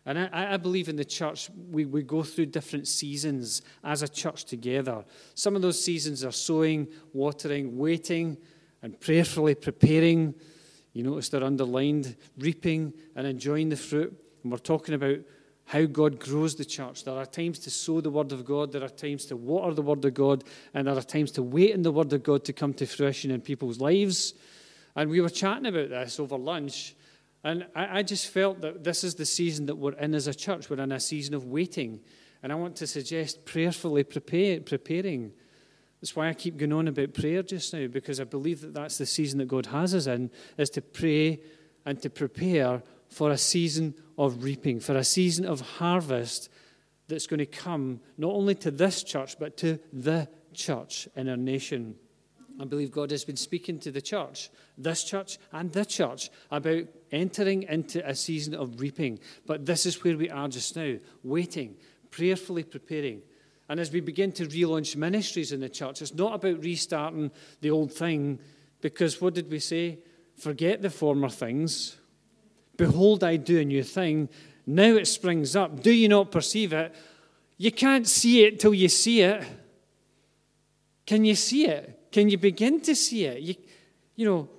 And I, I believe in the church, we, we go through different seasons as a church together. Some of those seasons are sowing, watering, waiting, and prayerfully preparing. You notice they're underlined, reaping and enjoying the fruit. And we're talking about how God grows the church. There are times to sow the word of God, there are times to water the word of God, and there are times to wait in the word of God to come to fruition in people's lives. And we were chatting about this over lunch, and I, I just felt that this is the season that we're in as a church. We're in a season of waiting. And I want to suggest prayerfully prepare, preparing. That's why I keep going on about prayer just now, because I believe that that's the season that God has us in, is to pray and to prepare for a season of reaping, for a season of harvest that's going to come not only to this church, but to the church in our nation. I believe God has been speaking to the church, this church and the church, about entering into a season of reaping. But this is where we are just now, waiting, prayerfully preparing. And as we begin to relaunch ministries in the church, it's not about restarting the old thing Because what did we say? Forget the former things. Behold, I do a new thing. Now it springs up. Do you not perceive it? You can't see it till you see it. Can you see it? Can you begin to see it? You, you know,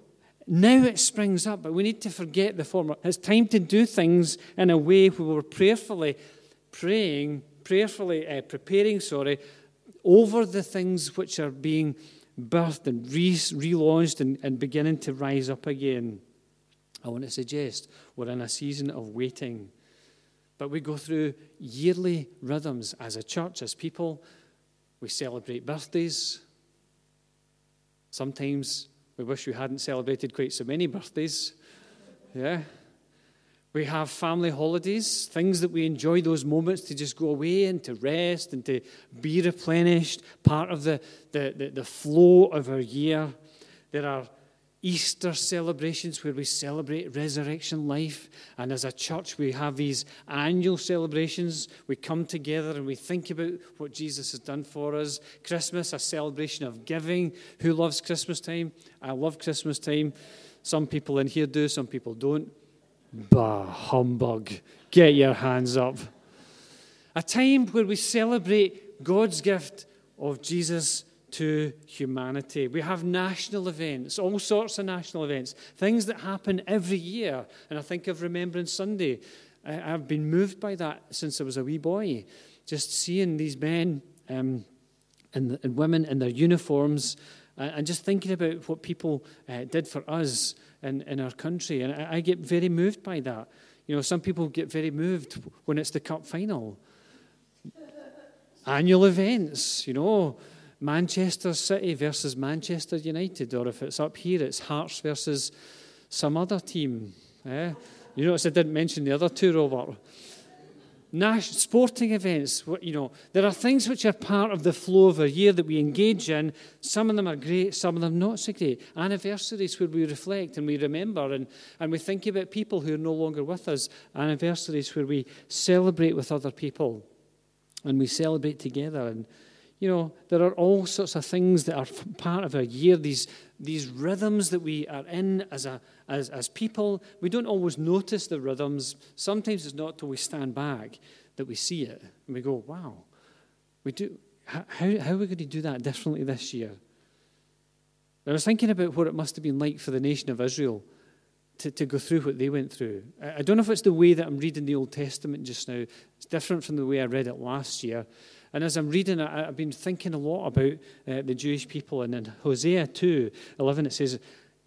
now it springs up, but we need to forget the former. It's time to do things in a way where we're prayerfully praying, prayerfully uh, preparing, sorry, over the things which are being birthed and re- relaunched and, and beginning to rise up again. I want to suggest we're in a season of waiting. But we go through yearly rhythms as a church, as people. We celebrate birthdays. Sometimes we wish we hadn't celebrated quite so many birthdays. Yeah. We have family holidays, things that we enjoy those moments to just go away and to rest and to be replenished, part of the, the, the, the flow of our year. There are Easter celebrations where we celebrate resurrection life. And as a church, we have these annual celebrations. We come together and we think about what Jesus has done for us. Christmas, a celebration of giving. Who loves Christmas time? I love Christmas time. Some people in here do, some people don't. Bah, humbug. Get your hands up. A time where we celebrate God's gift of Jesus to humanity. We have national events, all sorts of national events, things that happen every year. And I think of Remembrance Sunday. I, have been moved by that since I was a wee boy, just seeing these men um, and, and, women in their uniforms uh, and just thinking about what people uh, did for us in, in our country. And I, I get very moved by that. You know, some people get very moved when it's the cup final. Annual events, you know, Manchester City versus Manchester United, or if it's up here, it's Hearts versus some other team. Eh? You notice I didn't mention the other two, Robert. Nash, sporting events, you know, there are things which are part of the flow of a year that we engage in. Some of them are great, some of them not so great. Anniversaries where we reflect and we remember and, and we think about people who are no longer with us. Anniversaries where we celebrate with other people and we celebrate together. And you know, there are all sorts of things that are part of our year, these, these rhythms that we are in as, a, as, as people. We don't always notice the rhythms. Sometimes it's not till we stand back that we see it and we go, wow, we do, how, how are we going to do that differently this year? I was thinking about what it must have been like for the nation of Israel to, to go through what they went through. I don't know if it's the way that I'm reading the Old Testament just now. It's different from the way I read it last year. And as I'm reading it, I've been thinking a lot about uh, the Jewish people. And in Hosea 2 11, it says,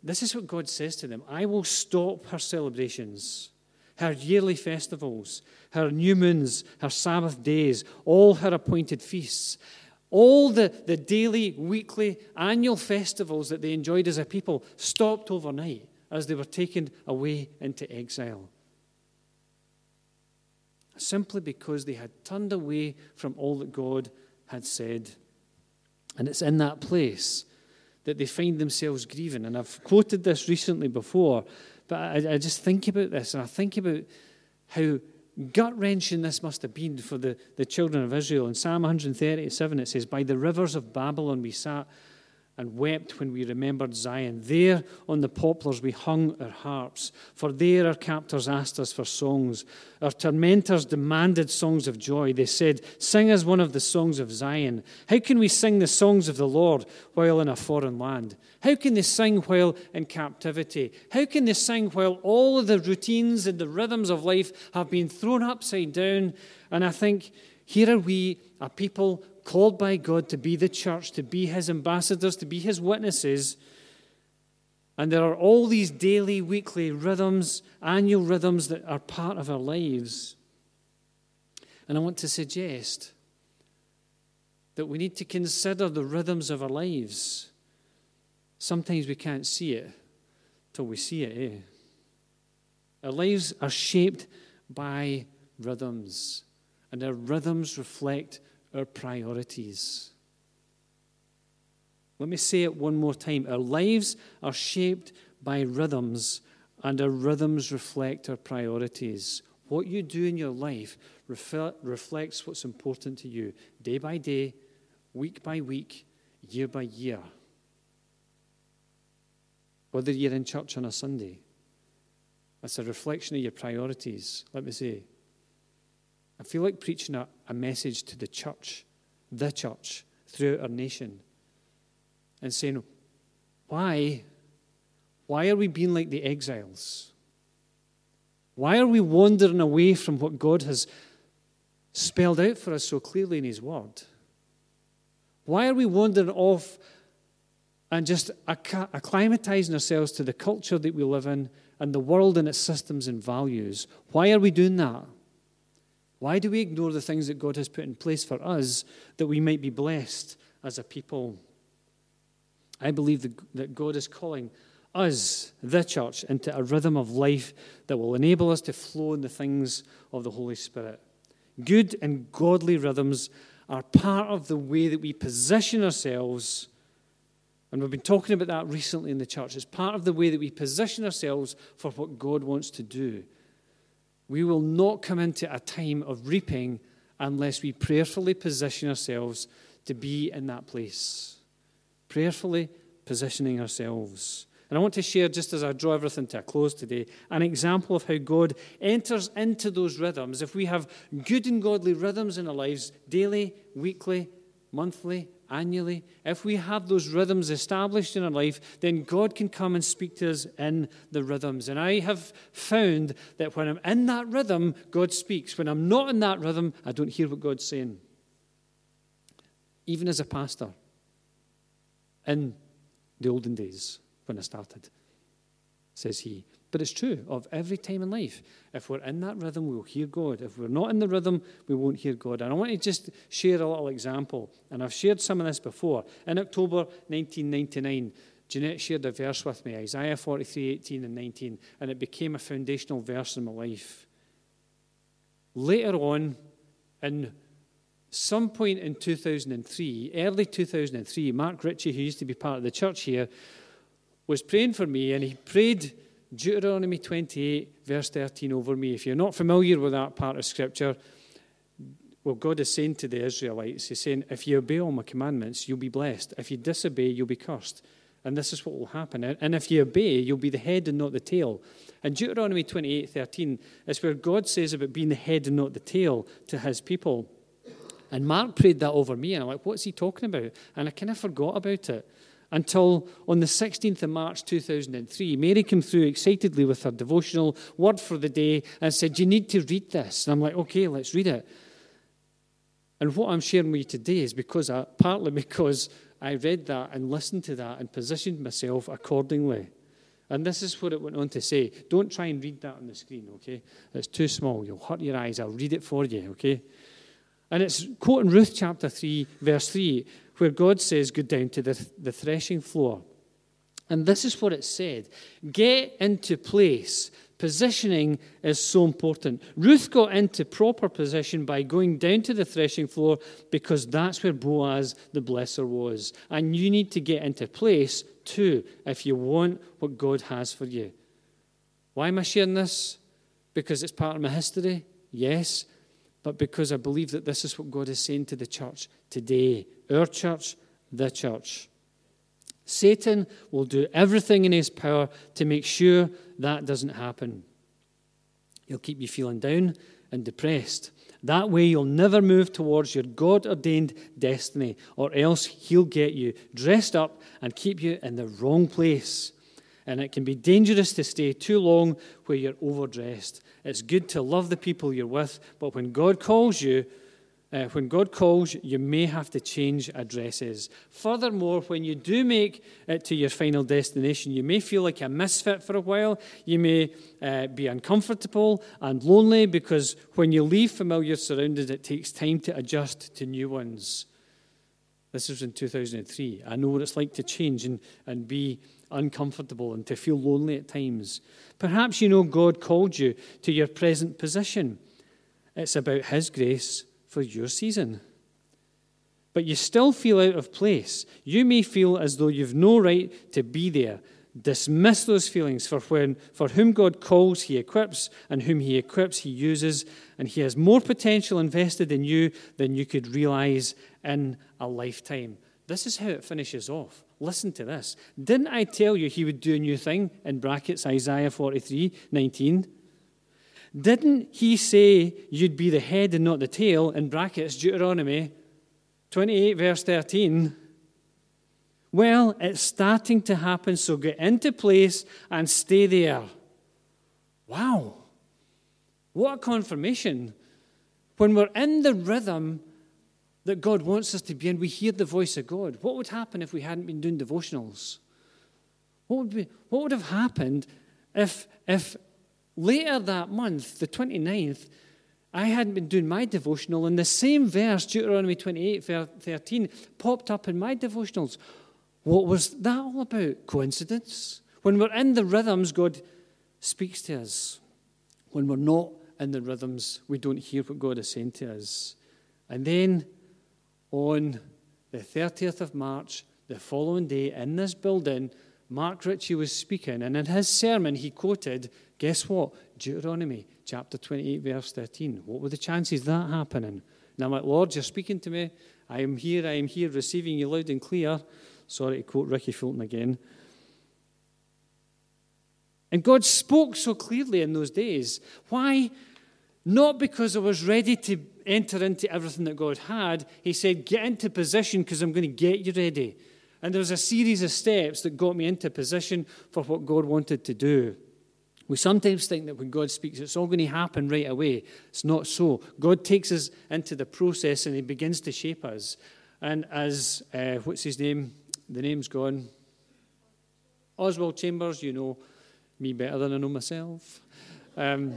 This is what God says to them I will stop her celebrations, her yearly festivals, her new moons, her Sabbath days, all her appointed feasts. All the, the daily, weekly, annual festivals that they enjoyed as a people stopped overnight as they were taken away into exile simply because they had turned away from all that God had said. And it's in that place that they find themselves grieving. And I've quoted this recently before, but I, I just think about this and I think about how gut wrenching this must have been for the, the children of Israel. In Psalm 137, it says, By the rivers of Babylon we sat and wept when we remembered Zion. There on the poplars we hung our harps, for there our captors asked us for songs. Our tormentors demanded songs of joy. They said, Sing us one of the songs of Zion. How can we sing the songs of the Lord while in a foreign land? How can they sing while in captivity? How can they sing while all of the routines and the rhythms of life have been thrown upside down? And I think, here are we, a people called by God to be the church, to be his ambassadors, to be his witnesses. And there are all these daily, weekly rhythms, annual rhythms that are part of our lives. And I want to suggest that we need to consider the rhythms of our lives. Sometimes we can't see it till we see it, eh? Our lives are shaped by rhythms, and our rhythms reflect our priorities. Let me say it one more time. Our lives are shaped by rhythms, and our rhythms reflect our priorities. What you do in your life reflects what's important to you day by day, week by week, year by year. whether you're in church on a Sunday. It's a reflection of your priorities, let me say. I feel like preaching a, a message to the church, the church, throughout our nation, and saying, why? Why are we being like the exiles? Why are we wandering away from what God has spelled out for us so clearly in His Word? Why are we wandering off and just acclimatizing ourselves to the culture that we live in and the world and its systems and values? Why are we doing that? Why do we ignore the things that God has put in place for us that we might be blessed as a people? I believe that God is calling us, the church, into a rhythm of life that will enable us to flow in the things of the Holy Spirit. Good and godly rhythms are part of the way that we position ourselves. And we've been talking about that recently in the church. It's part of the way that we position ourselves for what God wants to do. We will not come into a time of reaping unless we prayerfully position ourselves to be in that place. Prayerfully positioning ourselves. And I want to share, just as I draw everything to a close today, an example of how God enters into those rhythms. If we have good and godly rhythms in our lives, daily, weekly, monthly, annually, if we have those rhythms established in our life, then God can come and speak to us in the rhythms. And I have found that when I'm in that rhythm, God speaks. When I'm not in that rhythm, I don't hear what God's saying. Even as a pastor, in the olden days when I started, says he. But it's true of every time in life. If we're in that rhythm, we'll hear God. If we're not in the rhythm, we won't hear God. And I want to just share a little example. And I've shared some of this before. In October 1999, Jeanette shared a verse with me, Isaiah 43, 18 and 19, and it became a foundational verse in my life. Later on, in some point in 2003, early 2003, Mark Ritchie, who used to be part of the church here, was praying for me, and he prayed Deuteronomy 28, verse 13 over me. If you're not familiar with that part of Scripture, well, God is saying to the Israelites, He's saying, if you obey all my commandments, you'll be blessed. If you disobey, you'll be cursed. And this is what will happen. And if you obey, you'll be the head and not the tail. And Deuteronomy 28, 13 is where God says about being the head and not the tail to his people. And Mark prayed that over me, and I'm like, what's he talking about? And I kind of forgot about it until on the 16th of March 2003, Mary came through excitedly with her devotional word for the day and said, You need to read this. And I'm like, Okay, let's read it. And what I'm sharing with you today is because I, partly because I read that and listened to that and positioned myself accordingly. And this is what it went on to say. Don't try and read that on the screen, okay? It's too small. You'll hurt your eyes. I'll read it for you, okay? And it's quoting Ruth chapter 3, verse 3 where God says, Go down to the, the threshing floor. And this is what it said Get into place. Positioning is so important. Ruth got into proper position by going down to the threshing floor because that's where Boaz the blesser was. And you need to get into place too if you want what God has for you. Why am I sharing this? Because it's part of my history? Yes but because I believe that this is what God is saying to the church today. Our church, the church. Satan will do everything in his power to make sure that doesn't happen. He'll keep you feeling down and depressed. That way, you'll never move towards your God ordained destiny, or else he'll get you dressed up and keep you in the wrong place. And it can be dangerous to stay too long where you're overdressed. It's good to love the people you're with, but when God calls you, uh, when God calls, you may have to change addresses. Furthermore, when you do make it to your final destination, you may feel like a misfit for a while. You may uh, be uncomfortable and lonely because when you leave familiar surroundings, it takes time to adjust to new ones. This was in 2003. I know what it's like to change and, and be uncomfortable and to feel lonely at times. Perhaps you know God called you to your present position. It's about His grace for your season. But you still feel out of place. You may feel as though you've no right to be there. Dismiss those feelings, for when for whom God calls, He equips, and whom He equips, He uses, and He has more potential invested in you than you could realize in a lifetime. This is how it finishes off. Listen to this. Didn't I tell you he would do a new thing? In brackets, Isaiah 43 19. Didn't he say you'd be the head and not the tail? In brackets, Deuteronomy 28, verse 13. Well, it's starting to happen, so get into place and stay there. Wow. What a confirmation. When we're in the rhythm that God wants us to be in, we hear the voice of God. What would happen if we hadn't been doing devotionals? What would, be, what would have happened if, if later that month, the 29th, I hadn't been doing my devotional and the same verse, Deuteronomy 28, 13, popped up in my devotionals? What was that all about? Coincidence? When we're in the rhythms, God speaks to us. When we're not in the rhythms, we don't hear what God is saying to us. And then on the 30th of March, the following day, in this building, Mark Ritchie was speaking, and in his sermon, he quoted, guess what? Deuteronomy chapter 28, verse 13. What were the chances of that happening? And I'm like, Lord, you're speaking to me. I am here, I am here, receiving you loud and clear. Sorry to quote Rikki Fulton again. And God spoke so clearly in those days. Why? Not because I was ready to enter into everything that God had. He said, Get into position because I'm going to get you ready. And there was a series of steps that got me into position for what God wanted to do. We sometimes think that when God speaks, it's all going to happen right away. It's not so. God takes us into the process and He begins to shape us. And as, uh, what's his name? the name's gone. Oswald Chambers, you know me better than I know myself. Um,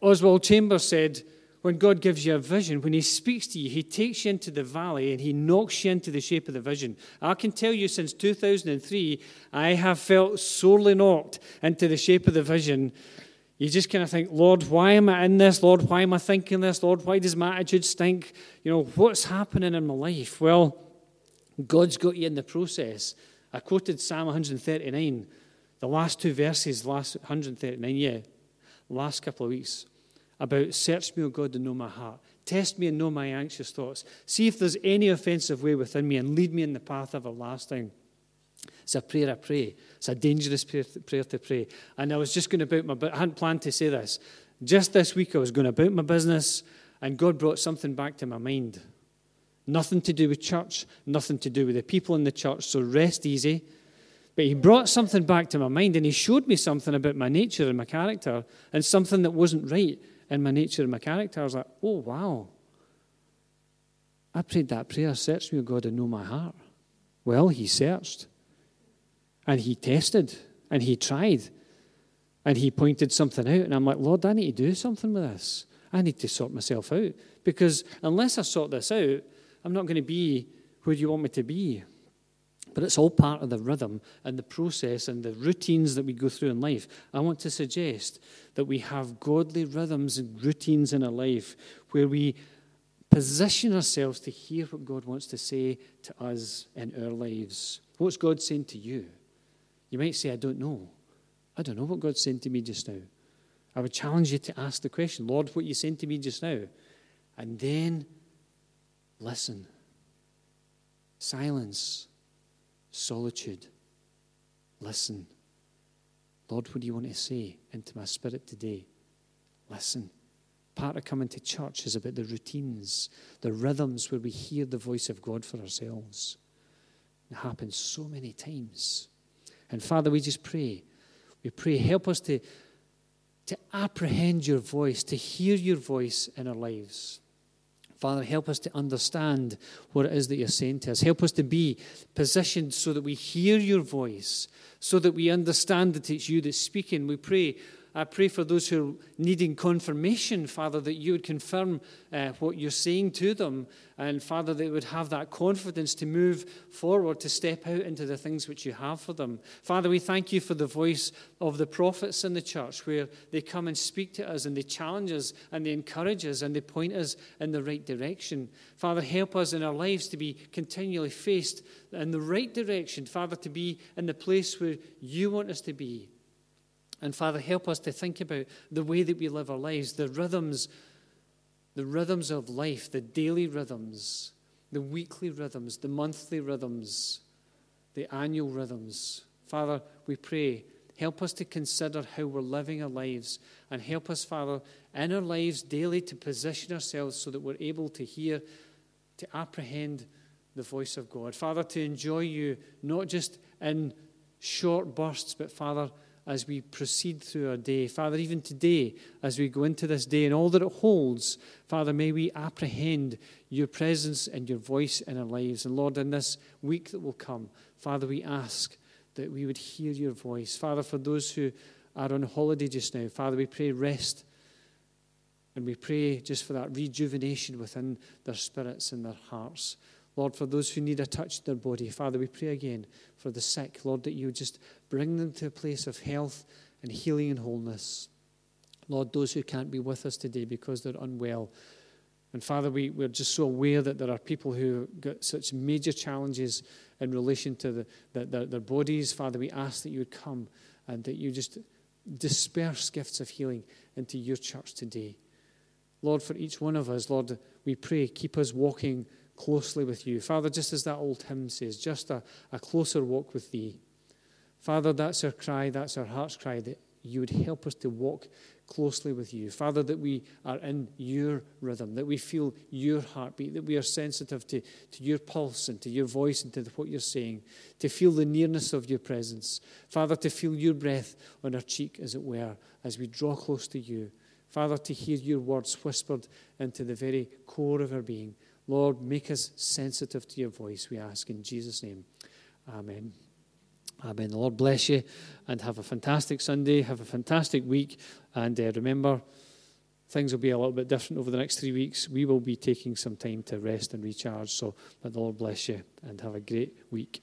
Oswald Chambers said, when God gives you a vision, when He speaks to you, He takes you into the valley and He knocks you into the shape of the vision. I can tell you since 2003, I have felt sorely knocked into the shape of the vision. You just kind of think, Lord, why am I in this? Lord, why am I thinking this? Lord, why does my attitude stink? You know, what's happening in my life? Well, God's got you in the process. I quoted Psalm 139, the last two verses, last 139, yeah, last couple of weeks, about search me, O God, and know my heart. Test me and know my anxious thoughts. See if there's any offensive way within me and lead me in the path everlasting. It's a prayer I pray. It's a dangerous prayer, to pray. And I was just going about my, I hadn't planned to say this. Just this week, I was going about my business, and God brought something back to my mind. Nothing to do with church, nothing to do with the people in the church, so rest easy. But he brought something back to my mind and he showed me something about my nature and my character and something that wasn't right in my nature and my character. I was like, oh, wow. I prayed that prayer, search me, O God, and know my heart. Well, he searched and he tested and he tried and he pointed something out. And I'm like, Lord, I need to do something with this. I need to sort myself out because unless I sort this out, I'm not going to be where you want me to be. But it's all part of the rhythm and the process and the routines that we go through in life. I want to suggest that we have godly rhythms and routines in our life where we position ourselves to hear what God wants to say to us in our lives. What's God saying to you? You might say, I don't know. I don't know what God's saying to me just now. I would challenge you to ask the question, Lord, what are you saying to me just now? And then Listen. Silence. Solitude. Listen. Lord, what do you want to say into my spirit today? Listen. Part of coming to church is about the routines, the rhythms where we hear the voice of God for ourselves. It happens so many times. And Father, we just pray. We pray, help us to, to apprehend your voice, to hear your voice in our lives. Father, help us to understand what it is that you're saying to us. Help us to be positioned so that we hear your voice, so that we understand that it's you that's speaking. We pray I pray for those who are needing confirmation, Father, that you would confirm uh, what you're saying to them. And Father, they would have that confidence to move forward, to step out into the things which you have for them. Father, we thank you for the voice of the prophets in the church where they come and speak to us and they challenge us and they encourage us and they point us in the right direction. Father, help us in our lives to be continually faced in the right direction. Father, to be in the place where you want us to be. And Father, help us to think about the way that we live our lives, the rhythms, the rhythms of life, the daily rhythms the weekly rhythms, the monthly rhythms, the annual rhythms. Father, we pray, help us to consider how we're living our lives and help us, Father, in our lives daily to position ourselves so that we're able to hear, to apprehend the voice of God. Father, to enjoy you not just in short bursts, but Father, as we proceed through our day. Father, even today, as we go into this day and all that it holds, Father, may we apprehend your presence and your voice in our lives. And Lord, in this week that will come, Father, we ask that we would hear your voice. Father, for those who are on holiday just now, Father, we pray rest. And we pray just for that rejuvenation within their spirits and their hearts. Lord, for those who need a touch in their body, Father, we pray again for the sick, Lord, that you just bring them to a place of health and healing and wholeness. Lord, those who can't be with us today because they're unwell. And Father, we, we're just so aware that there are people who got such major challenges in relation to the, the, their bodies. Father, we ask that you would come and that you just disperse gifts of healing into your church today. Lord, for each one of us, Lord, we pray, keep us walking closely with you. Father, just as that old hymn says, just a, a closer walk with thee. Father, that's our cry, that's our heart's cry, that you would help us to walk closely with you. Father, that we are in your rhythm, that we feel your heartbeat, that we are sensitive to, to your pulse and to your voice and to what you're saying, to feel the nearness of your presence. Father, to feel your breath on our cheek, as it were, as we draw close to you. Father, to hear your words whispered into the very core of our being. Lord, make us sensitive to your voice, we ask in Jesus' name. Amen. Amen. The Lord bless you and have a fantastic Sunday. Have a fantastic week. And uh, remember, things will be a little bit different over the next three weeks. We will be taking some time to rest and recharge. So let the Lord bless you and have a great week.